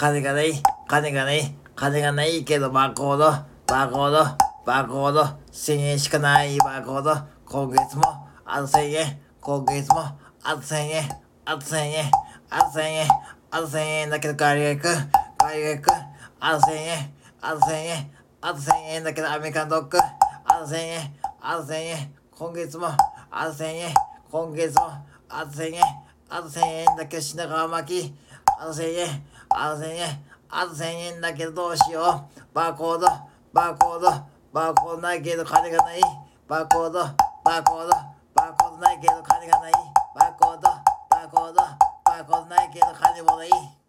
金がない、金がない、金がないけどバーコード、バーコード、バーコード、1000円しかないバーコード、今月もあと1000円、今月もあと1000円、あと1000円、あと1000円、あと1000円だけど帰りが行く、帰りが行く、あと1000円、あと1000円、あと1000円だけどアメリカンドッグ、あと1000円、あと1000円、今月もあと1000円、今月もあと1000円、あと1000円だけど品川巻き、あと1000円、あと1000円、あと1000円だけどどうしよう。バーコード、バーコード、バーコードないけど金がない。バーコード、バーコード、バーコードないけど金がない。バーコード、バーコード、バーコードないけど金もない。